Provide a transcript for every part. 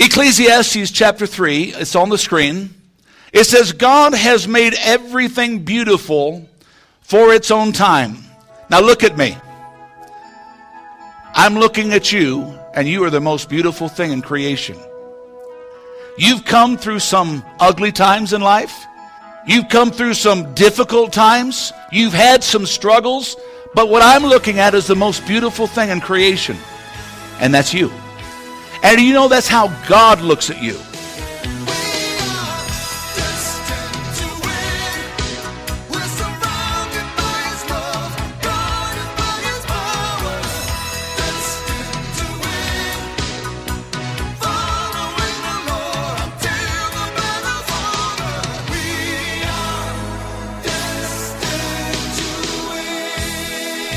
Ecclesiastes chapter 3, it's on the screen. It says, God has made everything beautiful for its own time. Now look at me. I'm looking at you, and you are the most beautiful thing in creation. You've come through some ugly times in life. You've come through some difficult times. You've had some struggles. But what I'm looking at is the most beautiful thing in creation, and that's you. And you know that's how God looks at you.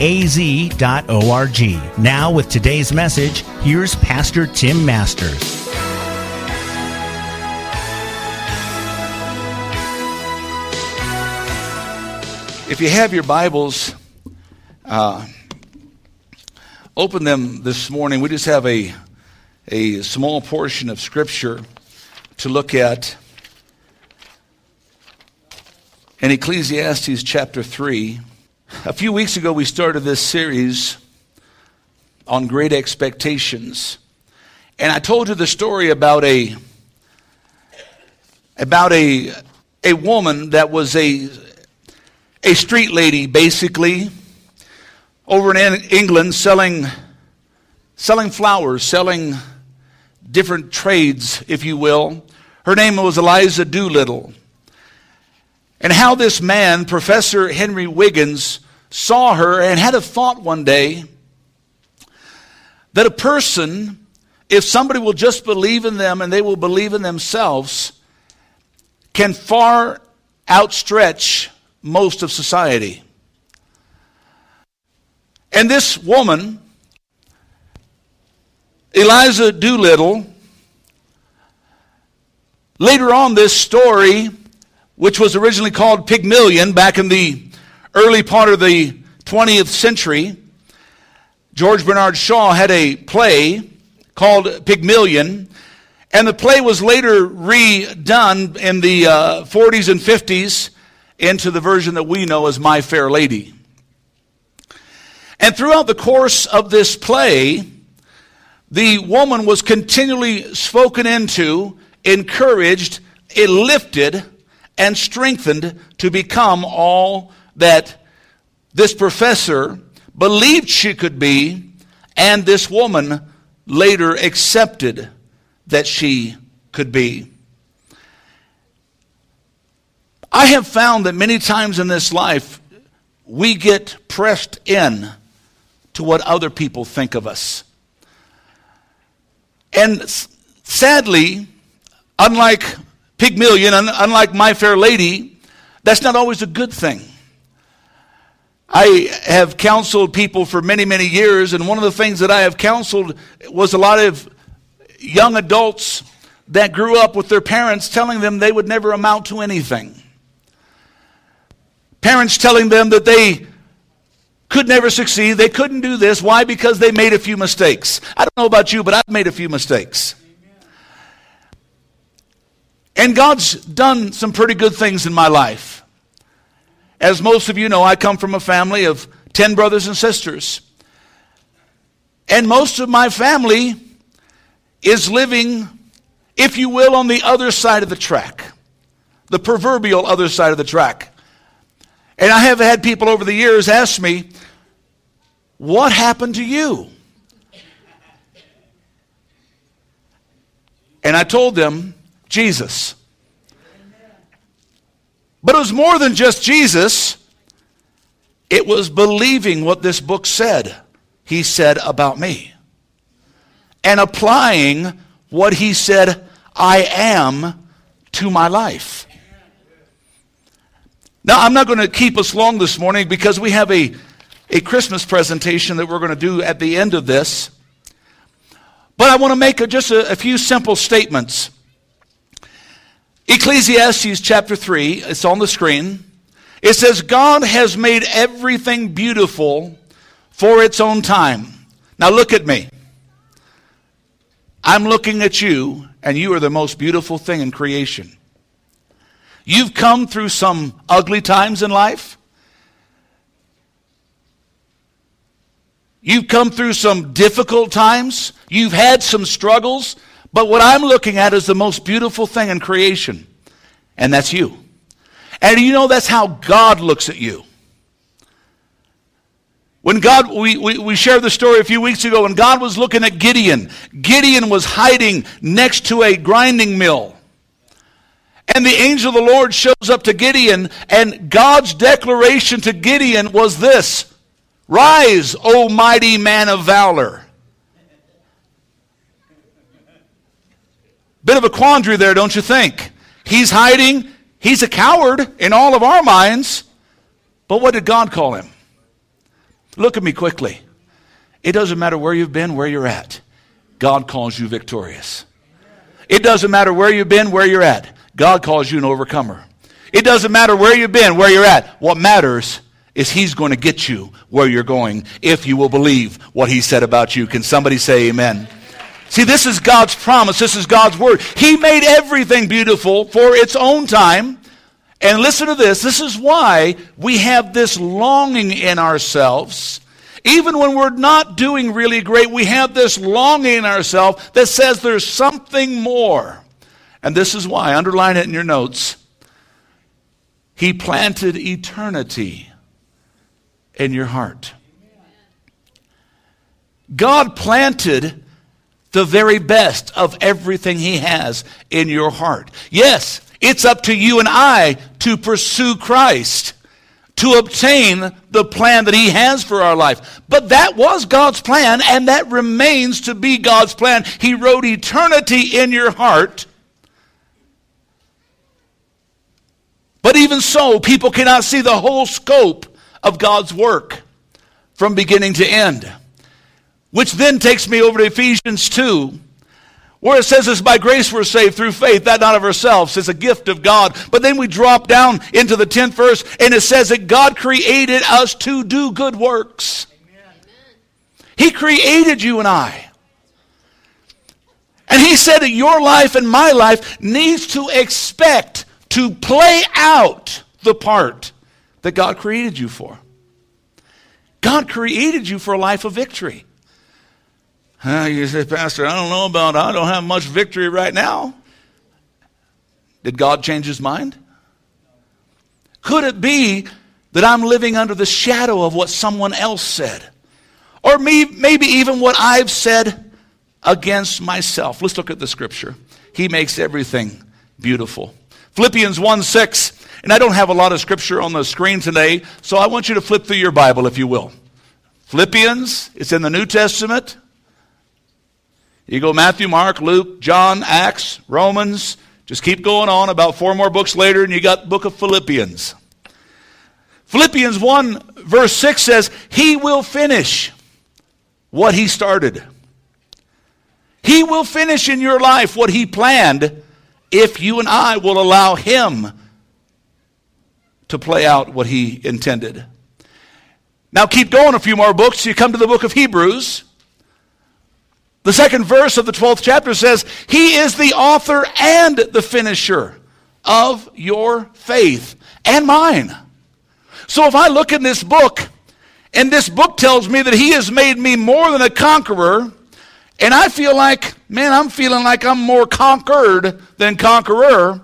az.org. Now, with today's message, here's Pastor Tim Masters. If you have your Bibles, uh, open them this morning. We just have a, a small portion of Scripture to look at. In Ecclesiastes chapter 3, a few weeks ago, we started this series on great expectations. And I told you the story about a about a a woman that was a a street lady basically over in England selling selling flowers, selling different trades, if you will. Her name was Eliza Doolittle. And how this man, Professor Henry Higgins, saw her and had a thought one day that a person, if somebody will just believe in them and they will believe in themselves, can far outstretch most of society. And this woman, Eliza Doolittle, later on, this story, which was originally called Pygmalion back in the early part of the 20th century, George Bernard Shaw had a play called Pygmalion, and the play was later redone in the uh, 40s and 50s into the version that we know as My Fair Lady. And throughout the course of this play, the woman was continually spoken into, encouraged, lifted, and strengthened to become all that this professor believed she could be, and this woman later accepted that she could be. I have found that many times in this life, we get pressed in to what other people think of us. And sadly, unlike Pygmalion, unlike My Fair Lady, that's not always a good thing. I have counseled people for many, many years, and one of the things that I have counseled was a lot of young adults that grew up with their parents telling them they would never amount to anything. Parents telling them that they could never succeed, they couldn't do this. Why? Because they made a few mistakes. I don't know about you, but I've made a few mistakes. And God's done some pretty good things in my life. As most of you know, I come from a family of 10 brothers and sisters. And most of my family is living, if you will, on the other side of the track, the proverbial other side of the track. And I have had people over the years ask me, What happened to you? And I told them, Jesus. But it was more than just Jesus, it was believing what this book said. He said about me. And applying what he said I am to my life. Now, I'm not going to keep us long this morning because we have a, a Christmas presentation that we're going to do at the end of this. But I want to make a, just a, a few simple statements. Ecclesiastes chapter 3, it's on the screen. It says, God has made everything beautiful for its own time. Now look at me. I'm looking at you, and you are the most beautiful thing in creation. You've come through some ugly times in life. You've come through some difficult times. You've had some struggles. But what I'm looking at is the most beautiful thing in creation, and that's you. And you know that's how God looks at you. When God, we, we, we, shared the story a few weeks ago, when God was looking at Gideon, Gideon was hiding next to a grinding mill. And the angel of the Lord shows up to Gideon, and God's declaration to Gideon was this Rise, O mighty man of valor. Bit of a quandary there, don't you think? He's hiding. He's a coward in all of our minds. But what did God call him? Look at me quickly. It doesn't matter where you've been, where you're at. God calls you victorious. It doesn't matter where you've been, where you're at. God calls you an overcomer. It doesn't matter where you've been, where you're at. What matters is He's going to get you where you're going if you will believe what He said about you. Can somebody say amen? See, this is God's promise. This is God's word. He made everything beautiful for its own time. And listen to this. This is why we have this longing in ourselves. Even when we're not doing really great, we have this longing in ourselves that says there's something more. And this is why, underline it in your notes. He planted eternity in your heart. God planted the very best of everything He has in your heart. Yes, it's up to you and I to pursue Christ, to obtain the plan that He has for our life. But that was God's plan, and that remains to be God's plan. He wrote eternity in your heart. But even so, people cannot see the whole scope of God's work from beginning to end. Which then takes me over to Ephesians 2, where it says it's by grace we're saved through faith, that not of ourselves. It's a gift of God. But then we drop down into the 10th verse, and it says that God created us to do good works. Amen. He created you and I. And He said that your life and my life needs to expect to play out the part that God created you for. God created you for a life of victory. Uh, you say, Pastor, I don't know about, I don't have much victory right now. Did God change his mind? Could it be that I'm living under the shadow of what someone else said? Or me, maybe even what I've said against myself. Let's look at the scripture. He makes everything beautiful. Philippians 1 6. And I don't have a lot of scripture on the screen today, so I want you to flip through your Bible, if you will. Philippians, it's in the New Testament. You go Matthew, Mark, Luke, John, Acts, Romans. Just keep going on. About four more books later, and you got the book of Philippians. Philippians 1, verse 6 says, He will finish what He started. He will finish in your life what He planned if you and I will allow Him to play out what He intended. Now, keep going a few more books. You come to the book of Hebrews. The second verse of the 12th chapter says, He is the author and the finisher of your faith and mine. So if I look in this book, and this book tells me that He has made me more than a conqueror, and I feel like, man, I'm feeling like I'm more conquered than conqueror,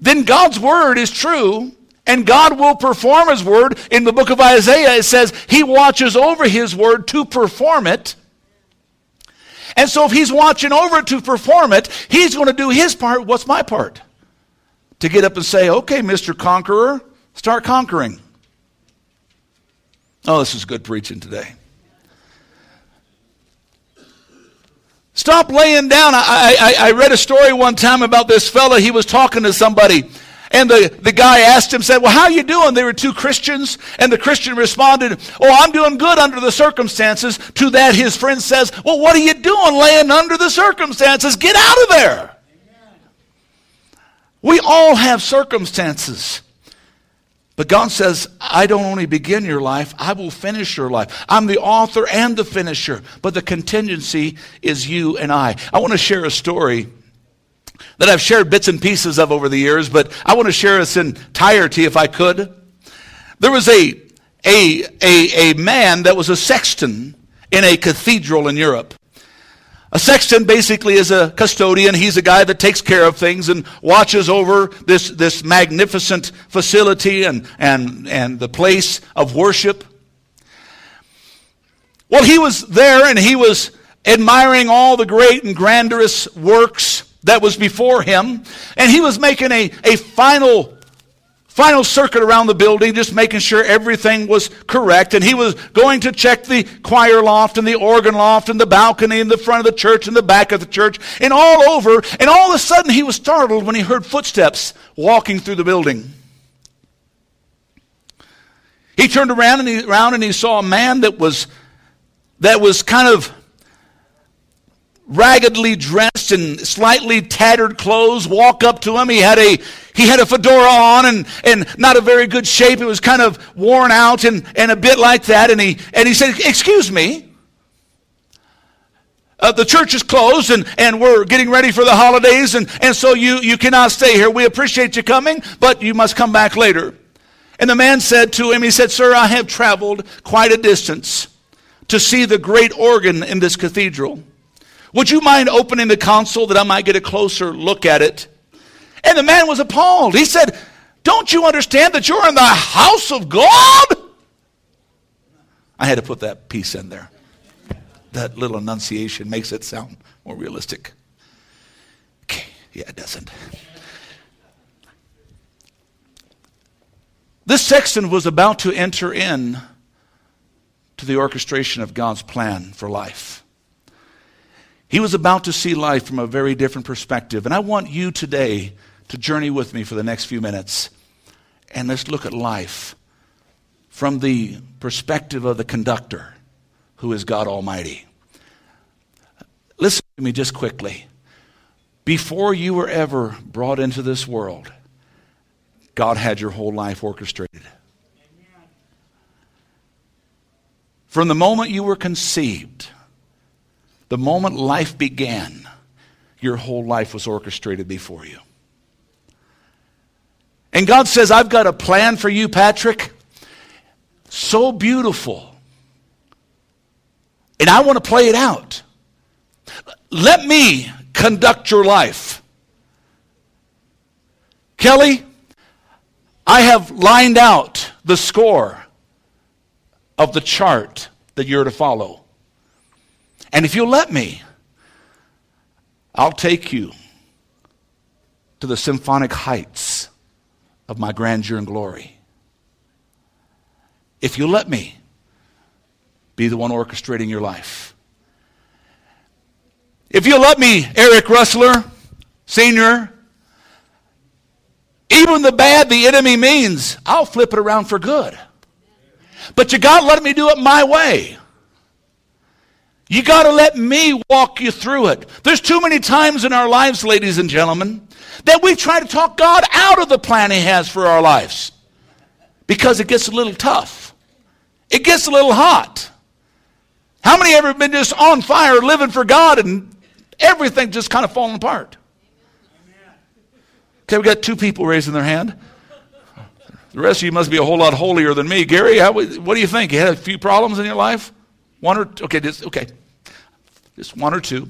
then God's word is true, and God will perform His word. In the book of Isaiah, it says He watches over His word to perform it. And so if he's watching over to perform it, he's going to do his part. What's my part? To get up and say, okay, Mr. Conqueror, start conquering. Oh, this is good preaching today. Stop laying down. I, I, I read a story one time about this fella. He was talking to somebody. And the, the guy asked him, said, Well, how you doing? They were two Christians. And the Christian responded, Oh, I'm doing good under the circumstances. To that, his friend says, Well, what are you doing laying under the circumstances? Get out of there. We all have circumstances. But God says, I don't only begin your life, I will finish your life. I'm the author and the finisher, but the contingency is you and I. I want to share a story that I've shared bits and pieces of over the years, but I want to share its entirety if I could. There was a, a, a, a man that was a sexton in a cathedral in Europe. A sexton basically is a custodian. He's a guy that takes care of things and watches over this, this magnificent facility and, and, and the place of worship. Well, he was there and he was admiring all the great and grandiose works that was before him. And he was making a, a final final circuit around the building, just making sure everything was correct. And he was going to check the choir loft and the organ loft and the balcony and the front of the church and the back of the church and all over. And all of a sudden he was startled when he heard footsteps walking through the building. He turned around and he, around and he saw a man that was, that was kind of raggedly dressed in slightly tattered clothes walk up to him. He had a he had a fedora on and, and not a very good shape. It was kind of worn out and, and a bit like that. And he and he said, Excuse me. Uh, the church is closed and, and we're getting ready for the holidays and, and so you, you cannot stay here. We appreciate you coming, but you must come back later. And the man said to him, he said, Sir, I have traveled quite a distance to see the great organ in this cathedral. Would you mind opening the console that I might get a closer look at it? And the man was appalled. He said, Don't you understand that you're in the house of God? I had to put that piece in there. That little enunciation makes it sound more realistic. Okay, yeah, it doesn't. This sexton was about to enter in to the orchestration of God's plan for life. He was about to see life from a very different perspective. And I want you today to journey with me for the next few minutes. And let's look at life from the perspective of the conductor, who is God Almighty. Listen to me just quickly. Before you were ever brought into this world, God had your whole life orchestrated. From the moment you were conceived, the moment life began, your whole life was orchestrated before you. And God says, I've got a plan for you, Patrick. So beautiful. And I want to play it out. Let me conduct your life. Kelly, I have lined out the score of the chart that you're to follow. And if you'll let me, I'll take you to the symphonic heights of my grandeur and glory. If you'll let me be the one orchestrating your life. If you'll let me, Eric Rustler, Senior, even the bad the enemy means, I'll flip it around for good. But you got to let me do it my way. You got to let me walk you through it. There's too many times in our lives, ladies and gentlemen, that we try to talk God out of the plan He has for our lives because it gets a little tough. It gets a little hot. How many ever been just on fire living for God and everything just kind of falling apart? Okay, we got two people raising their hand. The rest of you must be a whole lot holier than me. Gary, how, what do you think? You had a few problems in your life? One or okay, just, okay. Just one or two.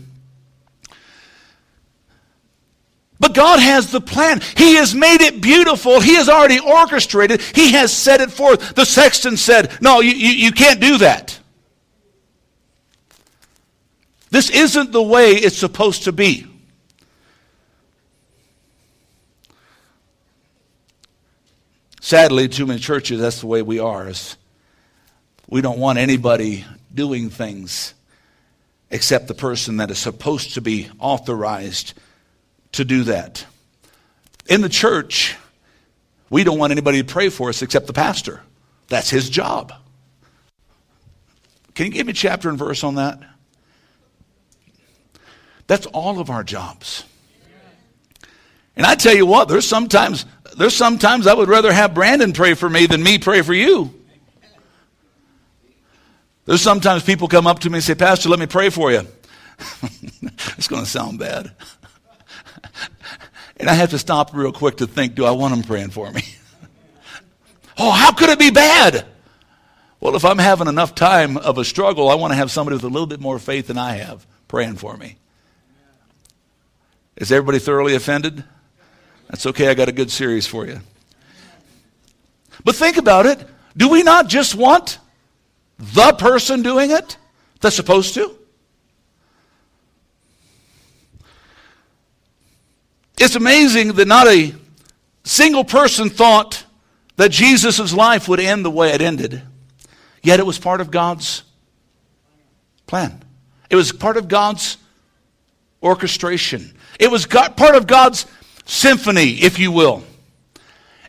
But God has the plan. He has made it beautiful. He has already orchestrated. He has set it forth. The sexton said, No, you, you, you can't do that. This isn't the way it's supposed to be. Sadly, too many churches, that's the way we are. Is we don't want anybody doing things except the person that is supposed to be authorized to do that. In the church, we don't want anybody to pray for us except the pastor. That's his job. Can you give me chapter and verse on that? That's all of our jobs. And I tell you what, there's sometimes there's sometimes I would rather have Brandon pray for me than me pray for you. There's sometimes people come up to me and say, Pastor, let me pray for you. it's going to sound bad. and I have to stop real quick to think, do I want them praying for me? oh, how could it be bad? Well, if I'm having enough time of a struggle, I want to have somebody with a little bit more faith than I have praying for me. Is everybody thoroughly offended? That's okay, I got a good series for you. But think about it. Do we not just want the person doing it that's supposed to? It's amazing that not a single person thought that Jesus' life would end the way it ended, yet it was part of God's plan. It was part of God's orchestration. It was part of God's symphony, if you will.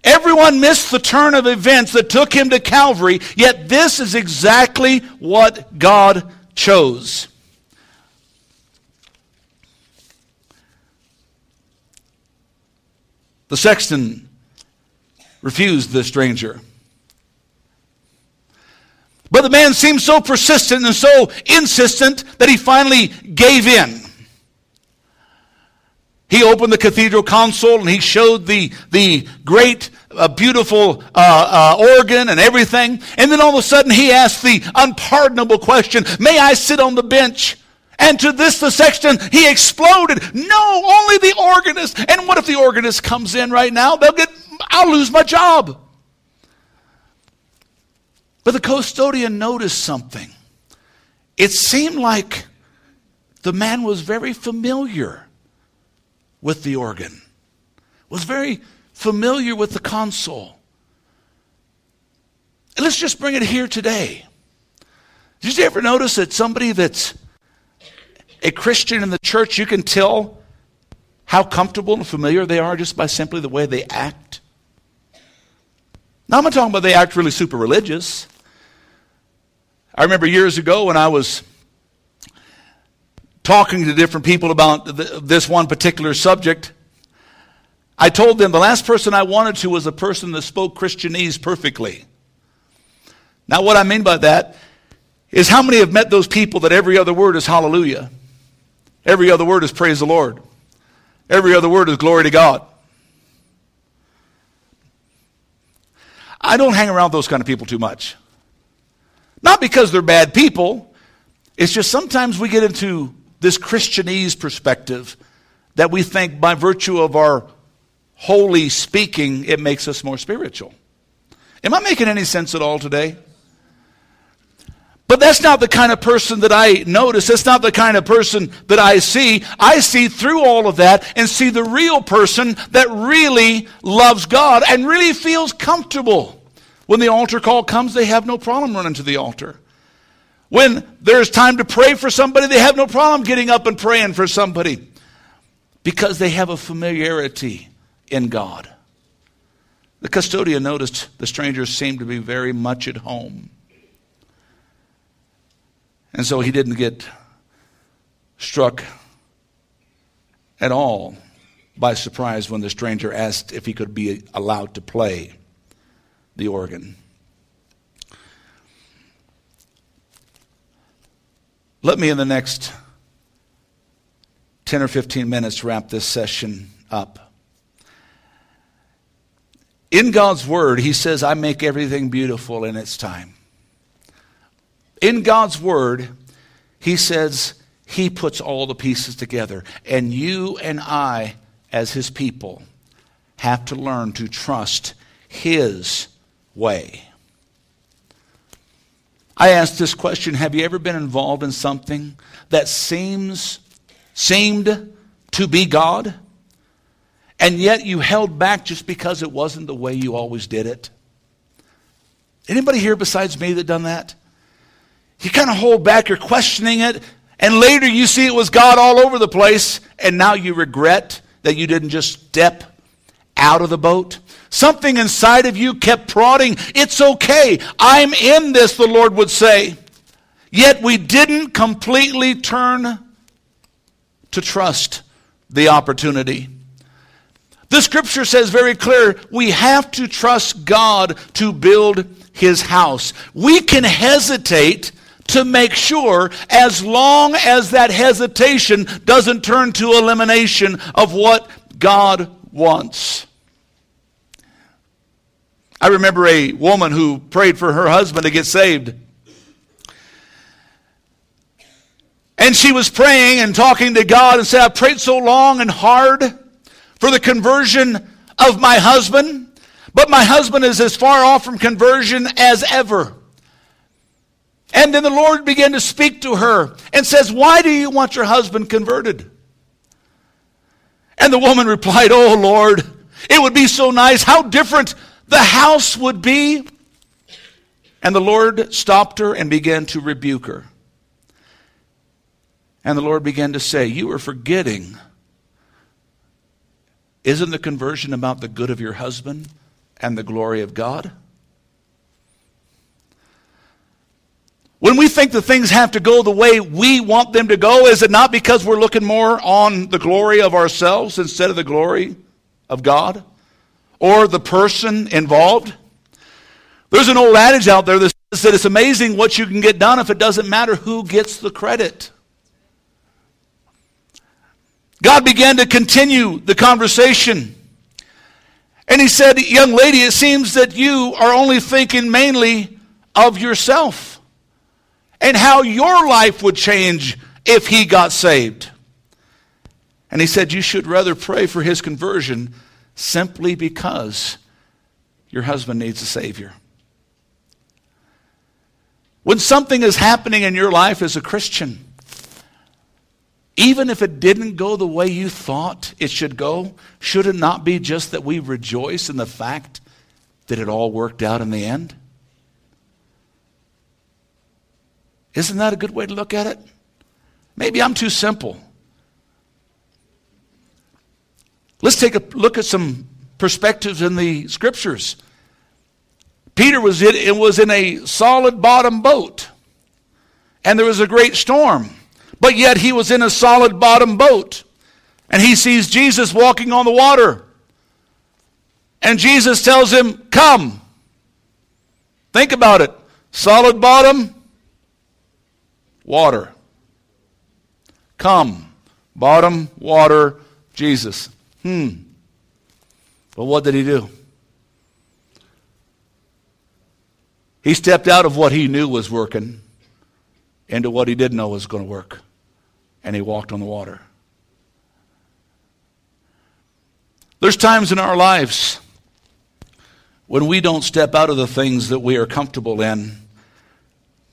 Everyone missed the turn of events that took him to Calvary, yet this is exactly what God chose. The sexton refused the stranger. But the man seemed so persistent and so insistent that he finally gave in. He opened the cathedral console and he showed the, the great, uh, beautiful uh, uh, organ and everything. And then all of a sudden he asked the unpardonable question May I sit on the bench? And to this, the sexton, he exploded. No, only the organist. And what if the organist comes in right now? They'll get, I'll lose my job. But the custodian noticed something. It seemed like the man was very familiar with the organ, was very familiar with the console. And let's just bring it here today. Did you ever notice that somebody that's a Christian in the church, you can tell how comfortable and familiar they are just by simply the way they act? Now, I'm not talking about they act really super religious. I remember years ago when I was talking to different people about this one particular subject, I told them the last person I wanted to was a person that spoke Christianese perfectly. Now, what I mean by that is how many have met those people that every other word is hallelujah? Every other word is praise the Lord. Every other word is glory to God. I don't hang around those kind of people too much. Not because they're bad people, it's just sometimes we get into this Christianese perspective that we think by virtue of our holy speaking, it makes us more spiritual. Am I making any sense at all today? But that's not the kind of person that I notice. That's not the kind of person that I see. I see through all of that and see the real person that really loves God and really feels comfortable. When the altar call comes, they have no problem running to the altar. When there's time to pray for somebody, they have no problem getting up and praying for somebody because they have a familiarity in God. The custodian noticed the stranger seemed to be very much at home. And so he didn't get struck at all by surprise when the stranger asked if he could be allowed to play the organ. Let me, in the next 10 or 15 minutes, wrap this session up. In God's Word, He says, I make everything beautiful in its time. In God's Word, He says, He puts all the pieces together. And you and I, as His people, have to learn to trust His way. I asked this question Have you ever been involved in something that seems, seemed to be God, and yet you held back just because it wasn't the way you always did it? Anybody here besides me that done that? You kind of hold back, you're questioning it, and later you see it was God all over the place, and now you regret that you didn't just step out of the boat? Something inside of you kept prodding, It's okay. I'm in this, the Lord would say. Yet we didn't completely turn to trust the opportunity. The scripture says very clear we have to trust God to build his house. We can hesitate to make sure as long as that hesitation doesn't turn to elimination of what God wants. I remember a woman who prayed for her husband to get saved. And she was praying and talking to God and said, I prayed so long and hard for the conversion of my husband, but my husband is as far off from conversion as ever. And then the Lord began to speak to her and says, Why do you want your husband converted? And the woman replied, Oh Lord, it would be so nice. How different the house would be. And the Lord stopped her and began to rebuke her. And the Lord began to say, You are forgetting. Isn't the conversion about the good of your husband and the glory of God? When we think that things have to go the way we want them to go, is it not because we're looking more on the glory of ourselves instead of the glory of God? Or the person involved. There's an old adage out there that says that it's amazing what you can get done if it doesn't matter who gets the credit. God began to continue the conversation. And he said, Young lady, it seems that you are only thinking mainly of yourself and how your life would change if he got saved. And he said, You should rather pray for his conversion simply because your husband needs a Savior. When something is happening in your life as a Christian, even if it didn't go the way you thought it should go, should it not be just that we rejoice in the fact that it all worked out in the end? Isn't that a good way to look at it? Maybe I'm too simple. Let's take a look at some perspectives in the scriptures. Peter was in, it was in a solid bottom boat, and there was a great storm, but yet he was in a solid bottom boat, and he sees Jesus walking on the water. And Jesus tells him, Come. Think about it. Solid bottom, water. Come. Bottom, water, Jesus. Hmm. But what did he do? He stepped out of what he knew was working into what he didn't know was going to work. And he walked on the water. There's times in our lives when we don't step out of the things that we are comfortable in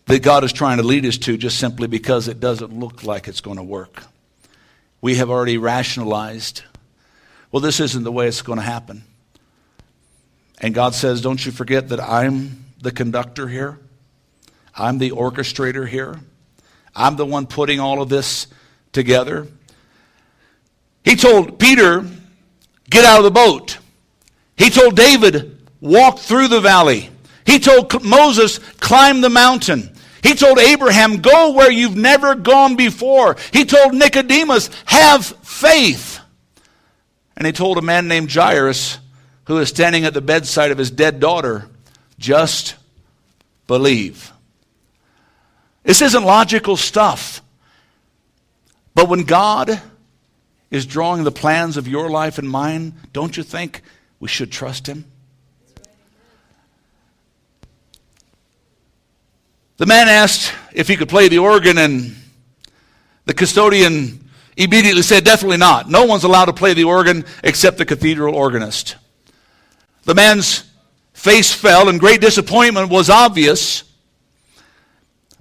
that God is trying to lead us to just simply because it doesn't look like it's going to work. We have already rationalized well, this isn't the way it's going to happen. And God says, Don't you forget that I'm the conductor here, I'm the orchestrator here, I'm the one putting all of this together. He told Peter, Get out of the boat. He told David, Walk through the valley. He told Moses, Climb the mountain. He told Abraham, Go where you've never gone before. He told Nicodemus, Have faith. And he told a man named Jairus, who was standing at the bedside of his dead daughter, just believe. This isn't logical stuff. But when God is drawing the plans of your life and mine, don't you think we should trust Him? The man asked if he could play the organ, and the custodian immediately said, Definitely not. No one's allowed to play the organ except the cathedral organist. The man's face fell, and great disappointment was obvious.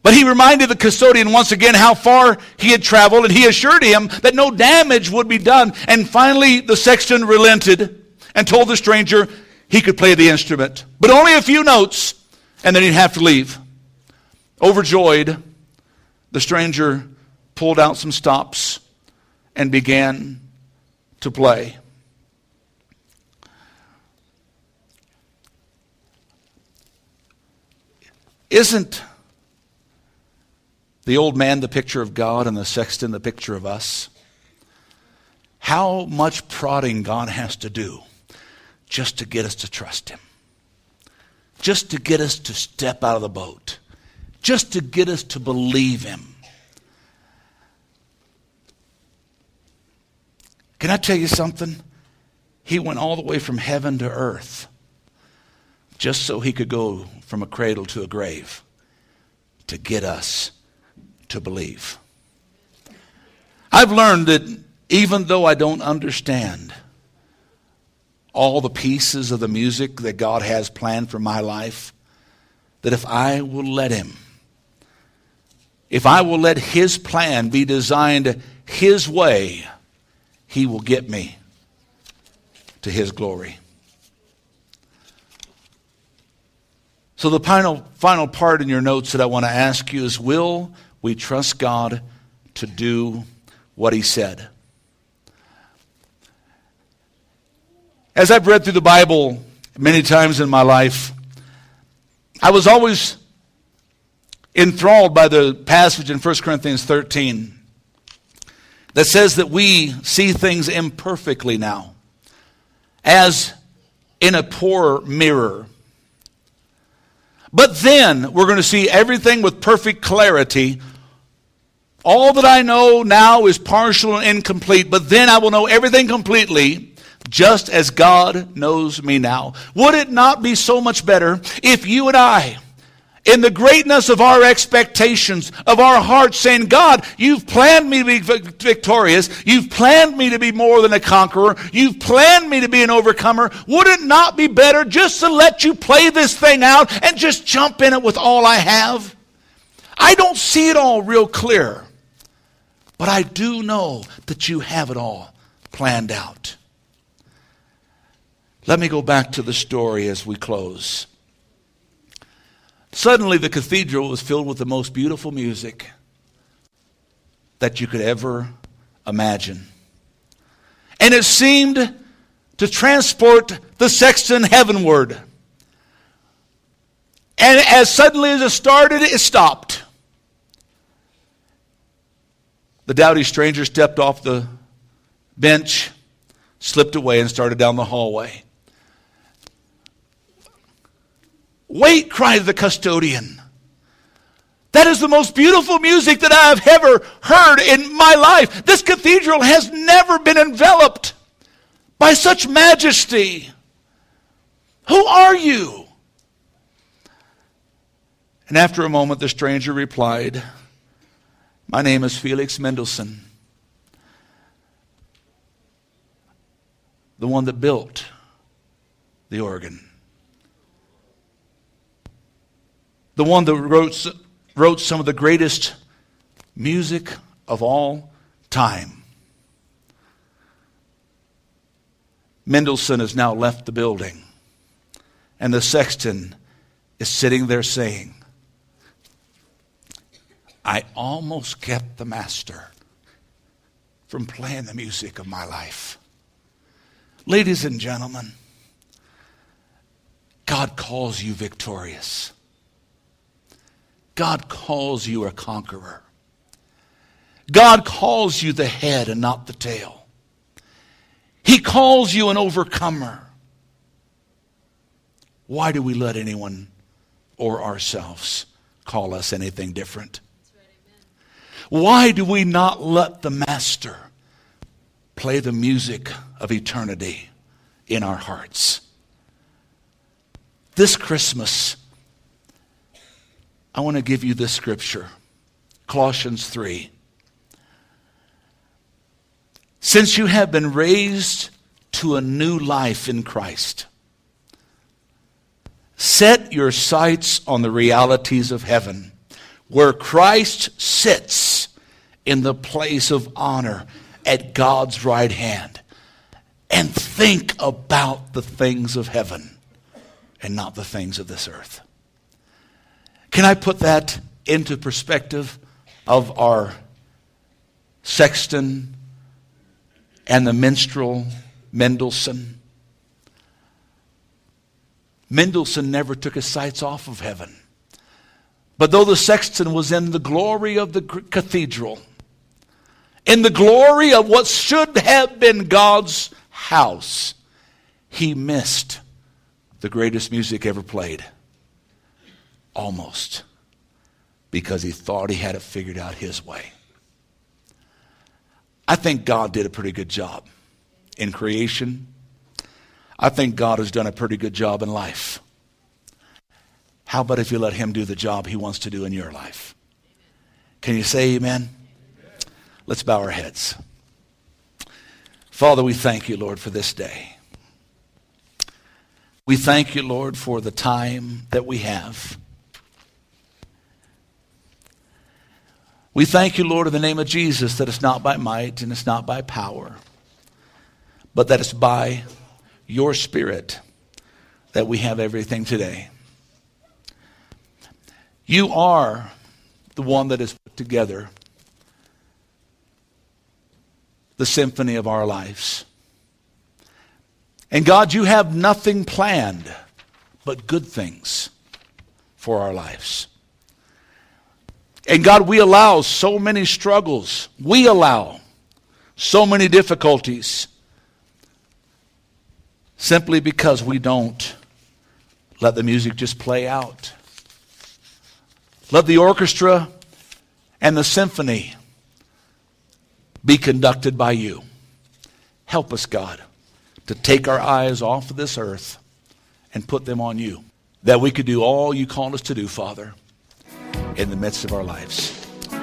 But he reminded the custodian once again how far he had traveled, and he assured him that no damage would be done. And finally, the sexton relented and told the stranger he could play the instrument, but only a few notes, and then he'd have to leave. Overjoyed, the stranger pulled out some stops, and began to play. Isn't the old man the picture of God and the sexton the picture of us? How much prodding God has to do just to get us to trust Him, just to get us to step out of the boat, just to get us to believe Him. Can I tell you something? He went all the way from heaven to earth just so he could go from a cradle to a grave to get us to believe. I've learned that even though I don't understand all the pieces of the music that God has planned for my life, that if I will let Him, if I will let His plan be designed His way, He will get me to His glory. So, the final, final part in your notes that I want to ask you is Will we trust God to do what He said? As I've read through the Bible many times in my life, I was always enthralled by the passage in 1 Corinthians 13 that says that we see things imperfectly now, as in a poor mirror. But then we're going to see everything with perfect clarity. All that I know now is partial and incomplete, but then I will know everything completely, just as God knows me now. Would it not be so much better if you and I, in the greatness of our expectations, of our hearts, saying, God, you've planned me to be victorious. You've planned me to be more than a conqueror. You've planned me to be an overcomer. Would it not be better just to let you play this thing out and just jump in it with all I have? I don't see it all real clear, but I do know that you have it all planned out. Let me go back to the story as we close. Suddenly, the cathedral was filled with the most beautiful music that you could ever imagine. And it seemed to transport the sexton heavenward. And as suddenly as it started, it stopped. The dowdy stranger stepped off the bench, slipped away, and started down the hallway. Wait, cried the custodian. That is the most beautiful music that I have ever heard in my life. This cathedral has never been enveloped by such majesty. Who are you? And after a moment, the stranger replied, My name is Felix Mendelssohn, the one that built the organ. The one that wrote, wrote some of the greatest music of all time. Mendelssohn has now left the building, and the sexton is sitting there saying, I almost kept the master from playing the music of my life. Ladies and gentlemen, God calls you victorious. God calls you a conqueror. God calls you the head and not the tail. He calls you an overcomer. Why do we let anyone or ourselves call us anything different? Why do we not let the Master play the music of eternity in our hearts? This Christmas, I want to give you this scripture Colossians 3. Since you have been raised to a new life in Christ, set your sights on the realities of heaven, where Christ sits in the place of honor at God's right hand, and think about the things of heaven and not the things of this earth. Can I put that into perspective of our sexton, and the minstrel Mendelssohn. Mendelssohn never took his sights off of heaven. But though the sexton was in the glory of the cathedral, in the glory of what should have been God's house, he missed the greatest music ever played. Almost. Because he thought he had it figured out his way. I think God did a pretty good job in creation. I think God has done a pretty good job in life. How about if you let Him do the job He wants to do in your life? Can you say amen? Let's bow our heads. Father, we thank you, Lord, for this day. We thank you, Lord, for the time that we have. We thank you, Lord, in the name of Jesus, that it's not by might and it's not by power, but that it's by your Spirit that we have everything today. You are the one that has put together the symphony of our lives. And God, you have nothing planned but good things for our lives. And God, we allow so many struggles. We allow so many difficulties simply because we don't let the music just play out. Let the orchestra and the symphony be conducted by you. Help us, God, to take our eyes off of this earth and put them on you, that we could do all you called us to do, Father, in the midst of our lives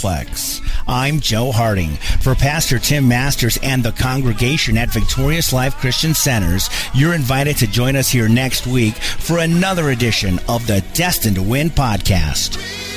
Complex. I'm Joe Harding. For Pastor Tim Masters and the congregation at Victorious Life Christian Centers, you're invited to join us here next week for another edition of the Destined to Win podcast.